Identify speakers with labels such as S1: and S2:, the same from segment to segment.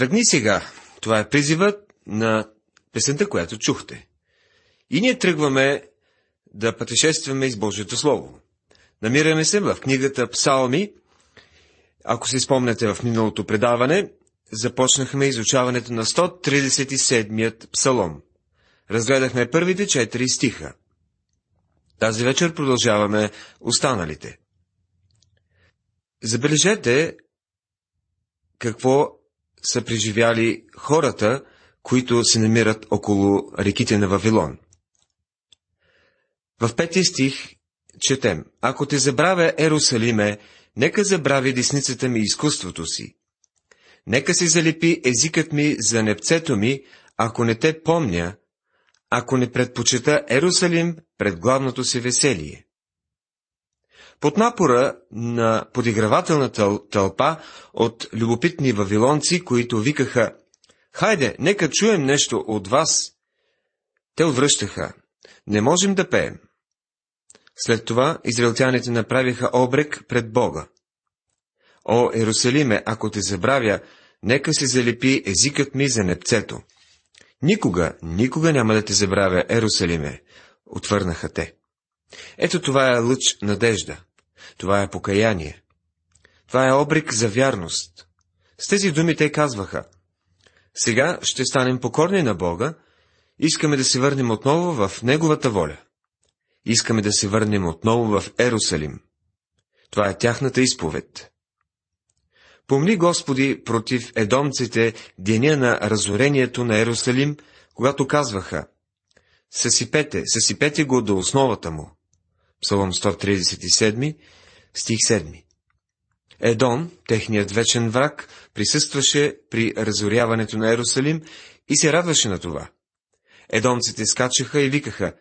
S1: Тръгни сега. Това е призивът на песента, която чухте. И ние тръгваме да пътешестваме из Божието Слово. Намираме се в книгата Псалми. Ако си спомняте в миналото предаване, започнахме изучаването на 137-ят псалом. Разгледахме първите четири стиха. Тази вечер продължаваме останалите. Забележете какво са преживяли хората, които се намират около реките на Вавилон. В пети стих четем, Ако те забравя Ерусалиме, нека забрави десницата ми изкуството си. Нека се залепи езикът ми за непцето ми, ако не те помня, ако не предпочета Ерусалим пред главното си веселие. Под напора на подигравателната тълпа от любопитни вавилонци, които викаха «Хайде, нека чуем нещо от вас!» Те отвръщаха «Не можем да пеем». След това израелтяните направиха обрек пред Бога. О, Ерусалиме, ако те забравя, нека се залепи езикът ми за непцето. Никога, никога няма да те забравя, Ерусалиме, отвърнаха те. Ето това е лъч надежда. Това е покаяние. Това е обрик за вярност. С тези думи те казваха, сега ще станем покорни на Бога, искаме да се върнем отново в Неговата воля. Искаме да се върнем отново в Ерусалим. Това е тяхната изповед. Помни, Господи, против едомците деня на разорението на Ерусалим, когато казваха Съсипете, съсипете го до основата му. Псалом 137, стих 7. Едон, техният вечен враг, присъстваше при разоряването на Ерусалим и се радваше на това. Едомците скачаха и викаха,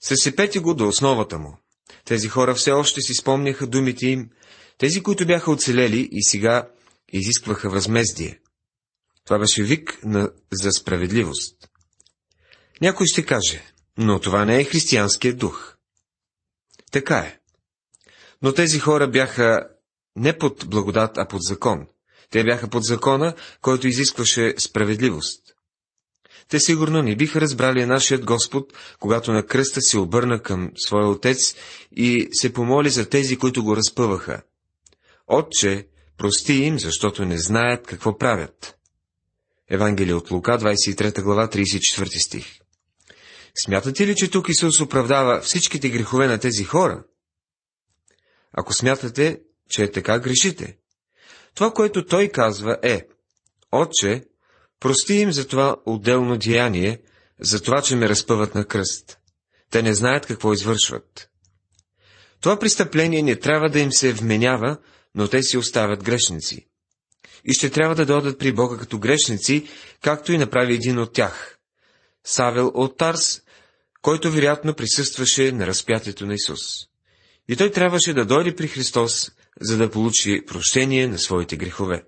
S1: съсипете го до основата му. Тези хора все още си спомняха думите им, тези, които бяха оцелели и сега изискваха възмездие. Това беше вик на... за справедливост. Някой ще каже, но това не е християнският дух. Така е. Но тези хора бяха не под благодат, а под закон. Те бяха под закона, който изискваше справедливост. Те сигурно не биха разбрали нашият Господ, когато на кръста се обърна към своя отец и се помоли за тези, които го разпъваха. Отче, прости им, защото не знаят какво правят. Евангелие от Лука, 23 глава, 34 стих. Смятате ли, че тук Исус оправдава всичките грехове на тези хора? Ако смятате, че е така, грешите. Това, което той казва е, Отче, прости им за това отделно деяние, за това, че ме разпъват на кръст. Те не знаят какво извършват. Това престъпление не трябва да им се вменява, но те си оставят грешници. И ще трябва да дойдат при Бога като грешници, както и направи един от тях. Савел от Тарс, който вероятно присъстваше на разпятието на Исус. И той трябваше да дойде при Христос, за да получи прощение на своите грехове.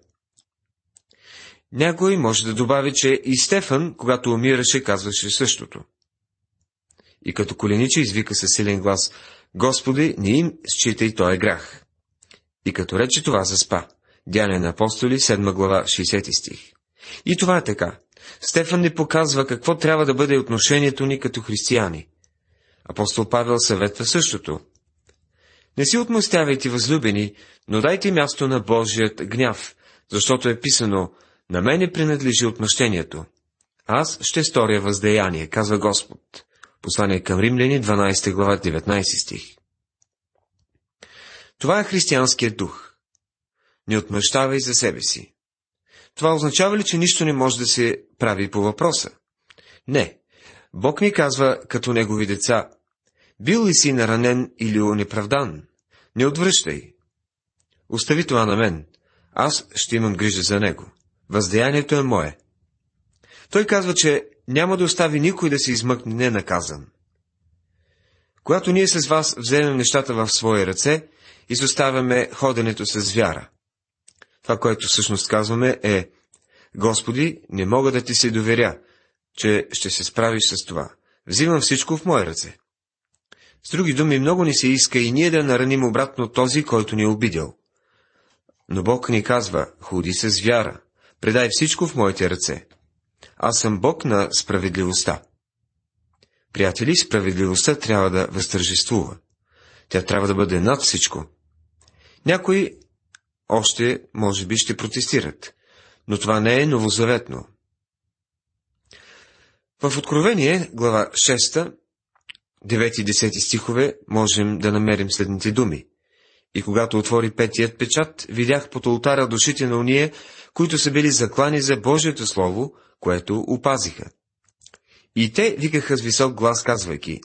S1: Някой може да добави, че и Стефан, когато умираше, казваше същото. И като колениче извика със силен глас, Господи, не им считай той е грях. И като рече това заспа. Дяне на апостоли, 7 глава, 60 стих. И това е така. Стефан ни показва какво трябва да бъде отношението ни като християни. Апостол Павел съветва същото. Не си отмъстявайте, възлюбени, но дайте място на Божият гняв, защото е писано, на мене принадлежи отмъщението. Аз ще сторя въздеяние, казва Господ. Послание към римляни, 12 глава, 19 стих. Това е християнският дух. Не отмъщавай за себе си. Това означава ли, че нищо не може да се прави по въпроса? Не. Бог ни казва, като негови деца, бил ли си наранен или унеправдан? Не отвръщай. Остави това на мен. Аз ще имам грижа за него. Въздеянието е мое. Той казва, че няма да остави никой да се измъкне ненаказан. Когато ние с вас вземем нещата в свои ръце, изоставяме ходенето с вяра. Това, което всъщност казваме е, Господи, не мога да ти се доверя, че ще се справиш с това. Взимам всичко в мои ръце. С други думи, много ни се иска и ние да нараним обратно този, който ни е обидел. Но Бог ни казва, ходи с вяра, Предай всичко в моите ръце. Аз съм Бог на справедливостта. Приятели, справедливостта трябва да възтържествува. Тя трябва да бъде над всичко. Някои още, може би, ще протестират, но това не е новозаветно. В Откровение, глава 6, 9 и 10 стихове, можем да намерим следните думи. И когато отвори петият печат, видях под ултара душите на уния, които са били заклани за Божието Слово, което опазиха. И те викаха с висок глас, казвайки,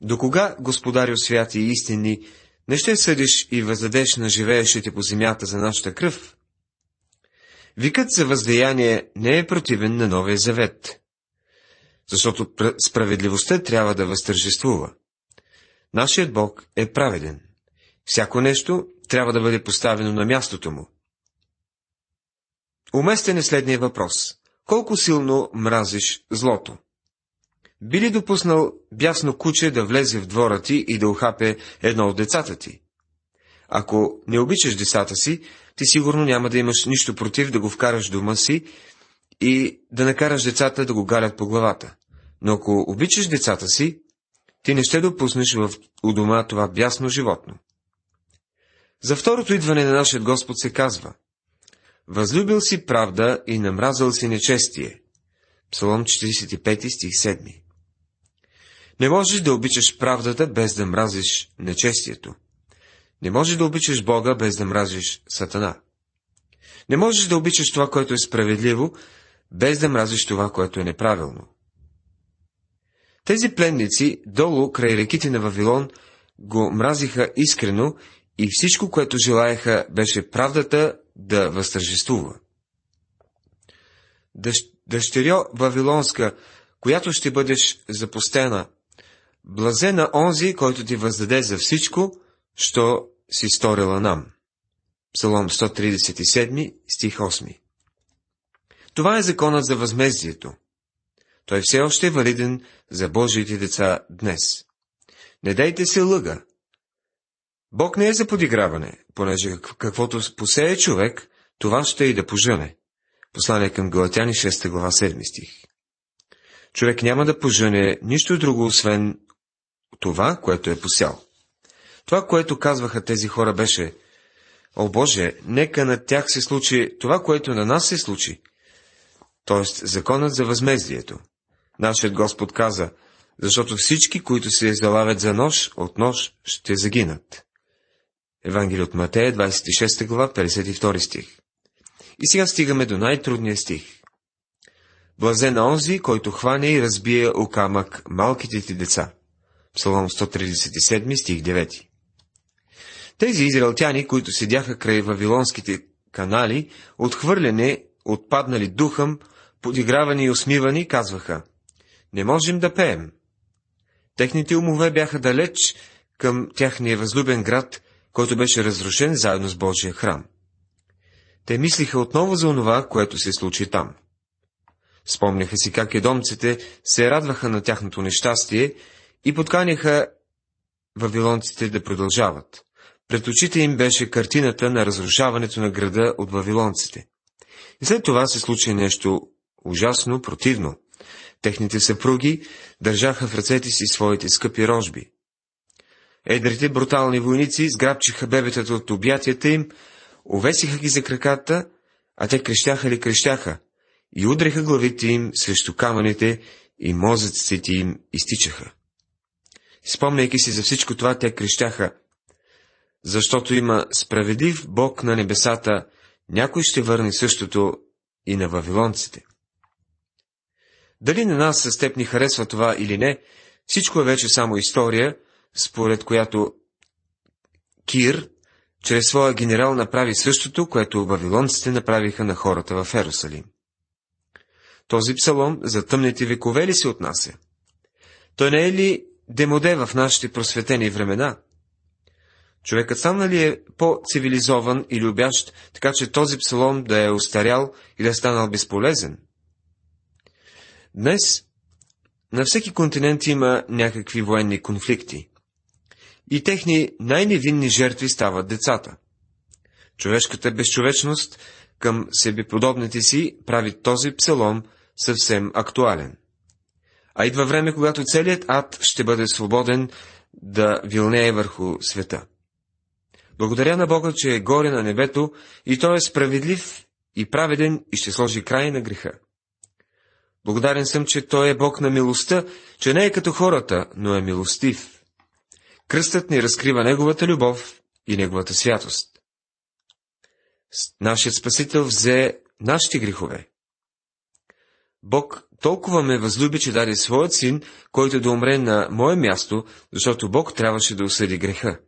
S1: До кога, Господарю святи и истини, не ще съдиш и въздадеш на живеещите по земята за нашата кръв? Викът за въздеяние не е противен на Новия Завет, защото справедливостта трябва да възтържествува. Нашият Бог е праведен. Всяко нещо трябва да бъде поставено на мястото му. Уместен е следния въпрос. Колко силно мразиш злото? Би ли допуснал бясно куче да влезе в двора ти и да ухапе едно от децата ти? Ако не обичаш децата си, ти сигурно няма да имаш нищо против да го вкараш дома си и да накараш децата да го галят по главата. Но ако обичаш децата си, ти не ще допуснеш в у дома това бясно животно. За второто идване на нашия Господ се казва Възлюбил си правда и намразал си нечестие. Псалом 45 стих 7 Не можеш да обичаш правдата без да мразиш нечестието. Не можеш да обичаш Бога без да мразиш Сатана. Не можеш да обичаш това, което е справедливо, без да мразиш това, което е неправилно. Тези пленници, долу край реките на Вавилон, го мразиха искрено и всичко, което желаяха, беше правдата да възтържествува. Дъщерьо Вавилонска, която ще бъдеш запустена, блазена онзи, който ти въздаде за всичко, що си сторила нам. Псалом 137, стих 8. Това е законът за възмездието. Той все още е валиден за Божиите деца днес. Не дайте се лъга, Бог не е за подиграване, понеже каквото посее човек, това ще и да пожъне. Послание към Галатяни 6 глава 7 стих. Човек няма да пожъне нищо друго, освен това, което е посял. Това, което казваха тези хора, беше О Боже, нека на тях се случи това, което на нас се случи. Тоест, законът за възмездието. Нашият Господ каза, защото всички, които се залавят за нож, от нож ще загинат. Евангелие от Матея, 26 глава, 52 стих. И сега стигаме до най-трудния стих. Блазен онзи, който хване и разбие о камък малките ти деца. Псалом 137, стих 9. Тези израелтяни, които седяха край вавилонските канали, отхвърляне, отпаднали духъм, подигравани и усмивани, казваха, не можем да пеем. Техните умове бяха далеч към тяхния възлюбен град, който беше разрушен заедно с Божия храм. Те мислиха отново за онова, което се случи там. Спомняха си как едомците се радваха на тяхното нещастие и подканяха вавилонците да продължават. Пред очите им беше картината на разрушаването на града от вавилонците. И след това се случи нещо ужасно, противно. Техните съпруги държаха в ръцете си своите скъпи рожби. Едрите брутални войници сграбчиха бебетата от обятията им, увесиха ги за краката, а те крещяха ли крещяха, и удреха главите им срещу камъните, и мозъците им изтичаха. Спомняйки си за всичко това, те крещяха, защото има справедлив Бог на небесата, някой ще върне същото и на вавилонците. Дали на нас с теб ни харесва това или не, всичко е вече само история, според която Кир, чрез своя генерал, направи същото, което вавилонците направиха на хората в Ерусалим. Този псалом за тъмните векове ли се отнася? Той не е ли демоде в нашите просветени времена? Човекът сам нали е по-цивилизован и любящ, така че този псалом да е устарял и да е станал безполезен? Днес на всеки континент има някакви военни конфликти и техни най-невинни жертви стават децата. Човешката безчовечност към себеподобните си прави този псалом съвсем актуален. А идва време, когато целият ад ще бъде свободен да вилнее върху света. Благодаря на Бога, че е горе на небето и Той е справедлив и праведен и ще сложи край на греха. Благодарен съм, че Той е Бог на милостта, че не е като хората, но е милостив. Кръстът ни разкрива Неговата любов и Неговата святост. Нашият Спасител взе нашите грехове. Бог толкова ме възлюби, че даде своят син, който да умре на мое място, защото Бог трябваше да осъди греха.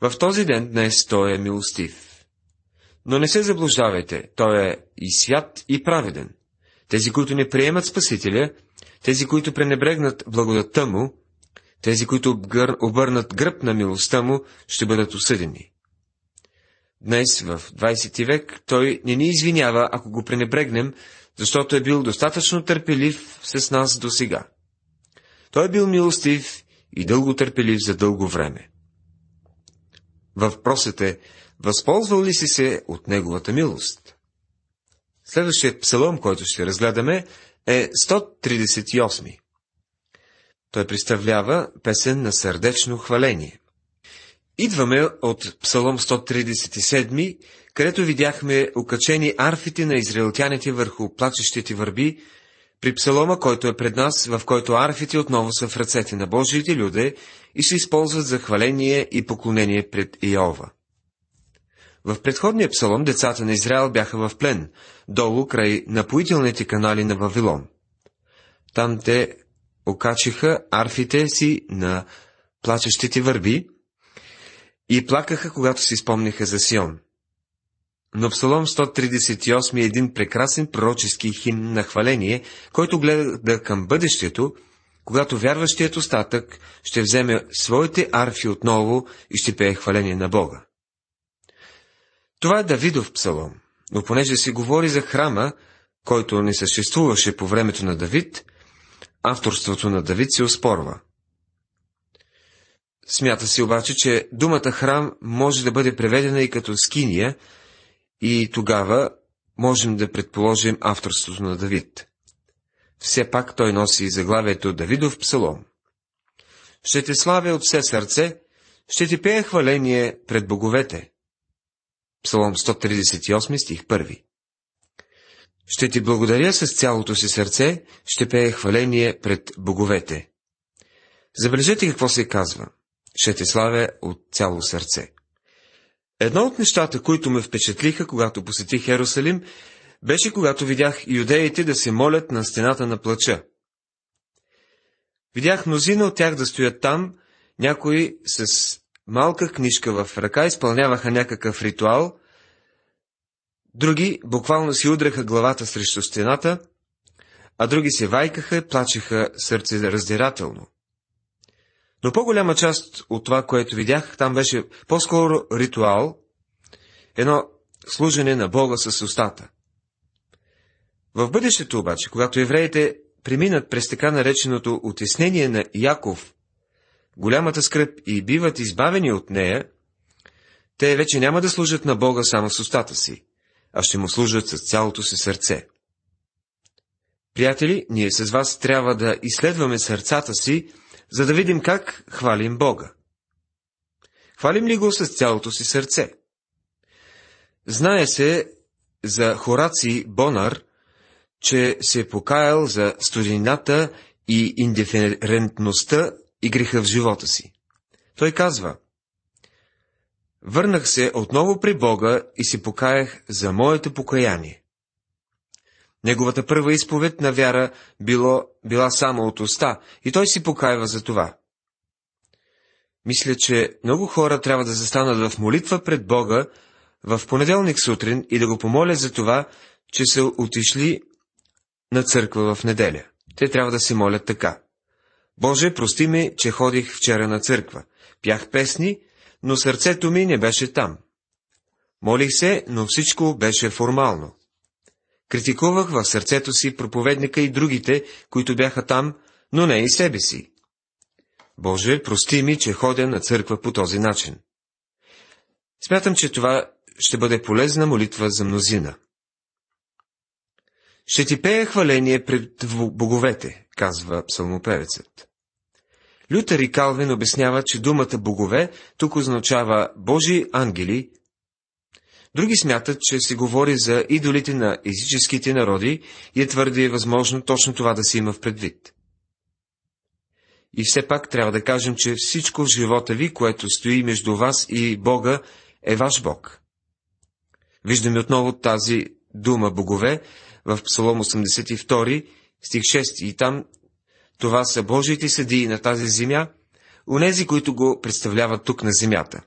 S1: В този ден днес Той е милостив. Но не се заблуждавайте, Той е и свят, и праведен. Тези, които не приемат Спасителя, тези, които пренебрегнат благодатта Му, тези, които обърнат гръб на милостта Му, ще бъдат осъдени. Днес, в 20 век, Той не ни извинява, ако го пренебрегнем, защото е бил достатъчно търпелив с нас до сега. Той е бил милостив и дълго търпелив за дълго време. Въпросът е, възползвал ли си се от неговата милост? Следващият псалом, който ще разгледаме, е 138. Той представлява песен на сърдечно хваление. Идваме от Псалом 137, където видяхме окачени арфите на израелтяните върху плачещите върби, при псалома, който е пред нас, в който арфите отново са в ръцете на Божиите люде и се използват за хваление и поклонение пред Иова. В предходния псалом децата на Израел бяха в плен, долу край напоителните канали на Вавилон. Там те окачиха арфите си на плачещите върби и плакаха, когато си спомниха за Сион. Но Псалом 138 е един прекрасен пророчески химн на хваление, който гледа към бъдещето, когато вярващият остатък ще вземе своите арфи отново и ще пее хваление на Бога. Това е Давидов псалом, но понеже се говори за храма, който не съществуваше по времето на Давид, авторството на Давид се оспорва. Смята се обаче, че думата храм може да бъде преведена и като скиния, и тогава можем да предположим авторството на Давид. Все пак той носи заглавието Давидов псалом. Ще те славя от все сърце, ще ти пея хваление пред боговете. Псалом 138 стих 1 Ще ти благодаря с цялото си сърце, ще пея хваление пред боговете. Забележете какво се казва. Ще те славя от цяло сърце. Едно от нещата, които ме впечатлиха, когато посетих Ерусалим, беше когато видях юдеите да се молят на стената на плача. Видях мнозина от тях да стоят там, някои с малка книжка в ръка изпълняваха някакъв ритуал, други буквално си удреха главата срещу стената, а други се вайкаха плачеха сърце раздирателно. Но по-голяма част от това, което видях, там беше по-скоро ритуал, едно служене на Бога с устата. В бъдещето обаче, когато евреите преминат през така нареченото отеснение на Яков, голямата скръп и биват избавени от нея, те вече няма да служат на Бога само с устата си, а ще му служат с цялото си сърце. Приятели, ние с вас трябва да изследваме сърцата си за да видим как хвалим Бога. Хвалим ли го с цялото си сърце? Знае се за Хораци Бонар, че се е покаял за студенината и индиферентността и греха в живота си. Той казва, Върнах се отново при Бога и си покаях за моето покаяние. Неговата първа изповед на вяра било, била само от уста и той си покаява за това. Мисля, че много хора трябва да застанат в молитва пред Бога в понеделник сутрин и да го помолят за това, че са отишли на църква в неделя. Те трябва да се молят така. Боже, прости ми, че ходих вчера на църква. Пях песни, но сърцето ми не беше там. Молих се, но всичко беше формално. Критикувах в сърцето си проповедника и другите, които бяха там, но не и себе си. Боже, прости ми, че ходя на църква по този начин. Смятам, че това ще бъде полезна молитва за мнозина. Ще ти пея хваление пред боговете, казва псалмопевецът. Лютер и Калвин обяснява, че думата богове тук означава Божи ангели. Други смятат, че се говори за идолите на езическите народи и е твърде възможно точно това да се има в предвид. И все пак трябва да кажем, че всичко в живота ви, което стои между вас и Бога, е ваш Бог. Виждаме отново тази дума богове в Псалом 82, стих 6, и там това са Божиите съдии на тази земя, унези, които го представляват тук на земята.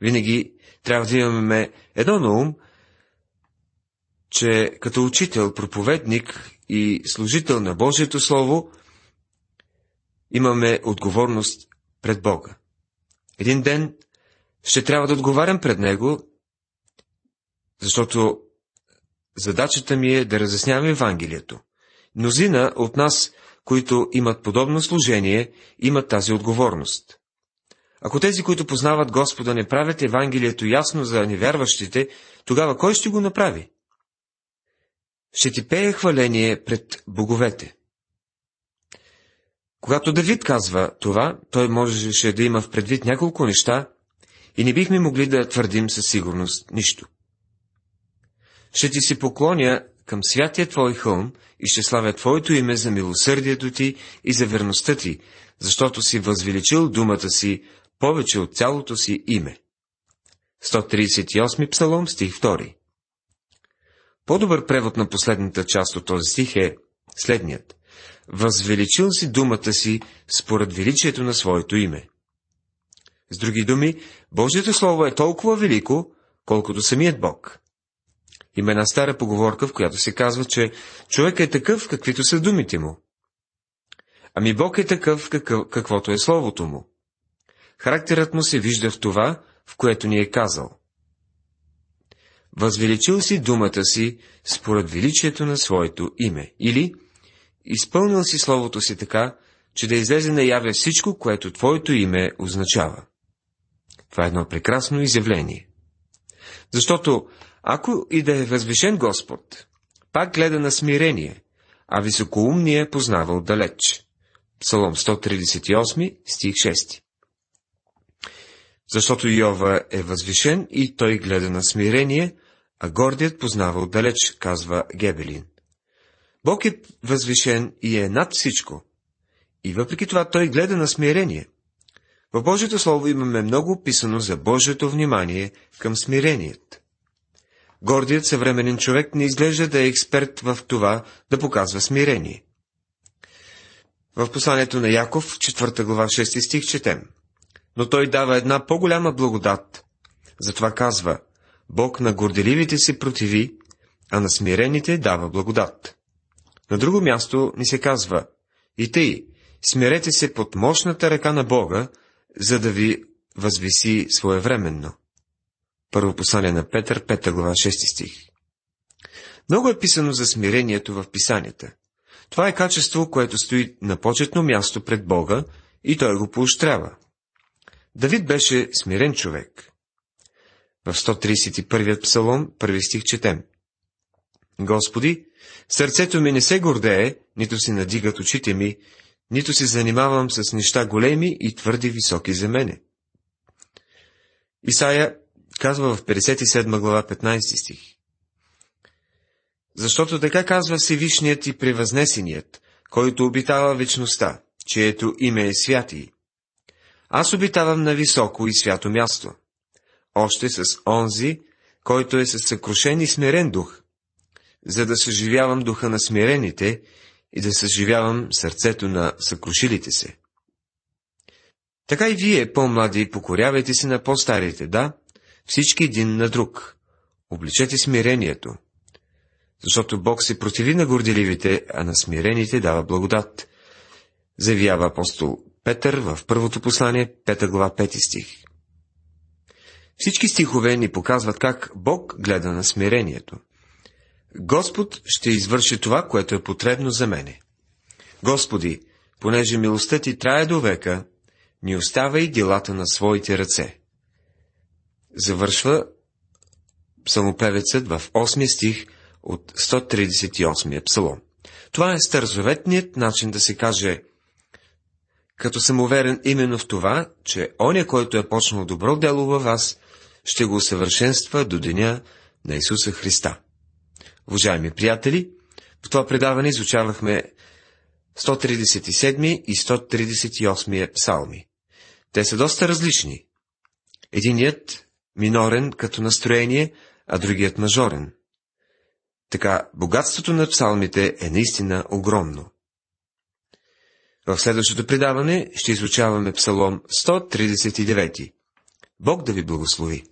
S1: Винаги трябва да имаме едно на ум, че като учител, проповедник и служител на Божието Слово, имаме отговорност пред Бога. Един ден ще трябва да отговарям пред Него, защото задачата ми е да разяснявам Евангелието. Мнозина от нас, които имат подобно служение, имат тази отговорност. Ако тези, които познават Господа, не правят Евангелието ясно за невярващите, тогава кой ще го направи? Ще ти пее хваление пред боговете. Когато Давид казва това, той можеше да има в предвид няколко неща и не бихме могли да твърдим със сигурност нищо. Ще ти се поклоня към святия Твой хълм и ще славя Твоето име за милосърдието Ти и за верността Ти, защото си възвеличил думата си повече от цялото си име. 138 псалом, стих 2 По-добър превод на последната част от този стих е следният. Възвеличил си думата си според величието на своето име. С други думи, Божието Слово е толкова велико, колкото самият Бог. Има една стара поговорка, в която се казва, че човек е такъв, каквито са думите му. Ами Бог е такъв, какъв, каквото е Словото му. Характерът му се вижда в това, в което ни е казал. Възвеличил си думата си според величието на своето име, или изпълнил си Словото си така, че да излезе наяве всичко, което Твоето име означава. Това е едно прекрасно изявление. Защото ако и да е възвишен Господ, пак гледа на смирение, а високоумния познава отдалеч. Псалом 138, стих 6 Защото Йова е възвишен и той гледа на смирение, а гордият познава отдалеч, казва Гебелин. Бог е възвишен и е над всичко. И въпреки това той гледа на смирение. В Божието Слово имаме много описано за Божието внимание към смирението. Гордият съвременен човек не изглежда да е експерт в това да показва смирение. В посланието на Яков, 4 глава, 6 стих, четем. Но той дава една по-голяма благодат. Затова казва, Бог на горделивите се противи, а на смирените дава благодат. На друго място ни се казва, и тъй, смирете се под мощната ръка на Бога, за да ви възвиси своевременно. Първо послание на Петър, 5 глава, 6 стих. Много е писано за смирението в писанията. Това е качество, което стои на почетно място пред Бога и той го поощрява. Давид беше смирен човек. В 131 псалом, първи стих четем. Господи, сърцето ми не се гордее, нито се надигат очите ми, нито се занимавам с неща големи и твърди високи за мене. Исая казва в 57 глава 15 стих. Защото така казва Всевишният и превъзнесеният, който обитава вечността, чието име е святи. Аз обитавам на високо и свято място, още с онзи, който е със съкрушен и смирен дух, за да съживявам духа на смирените и да съживявам сърцето на съкрушилите се. Така и вие, по-млади, покорявайте се на по-старите, да, всички един на друг. Обличете смирението. Защото Бог се противи на горделивите, а на смирените дава благодат. Заявява апостол Петър в първото послание, 5 глава, 5 стих. Всички стихове ни показват как Бог гледа на смирението. Господ ще извърши това, което е потребно за мене. Господи, понеже милостта ти трае до века, ни оставя и делата на своите ръце. завършва псалмопевецът в 8 стих от 138 псалом. Това е старозаветният начин да се каже, като съм уверен именно в това, че оня, който е почнал добро дело във вас, ще го усъвършенства до деня на Исуса Христа. Уважаеми приятели, в това предаване изучавахме 137 и 138 псалми. Те са доста различни. Единият минорен като настроение, а другият мажорен. Така, богатството на псалмите е наистина огромно. В следващото предаване ще изучаваме Псалом 139. Бог да ви благослови!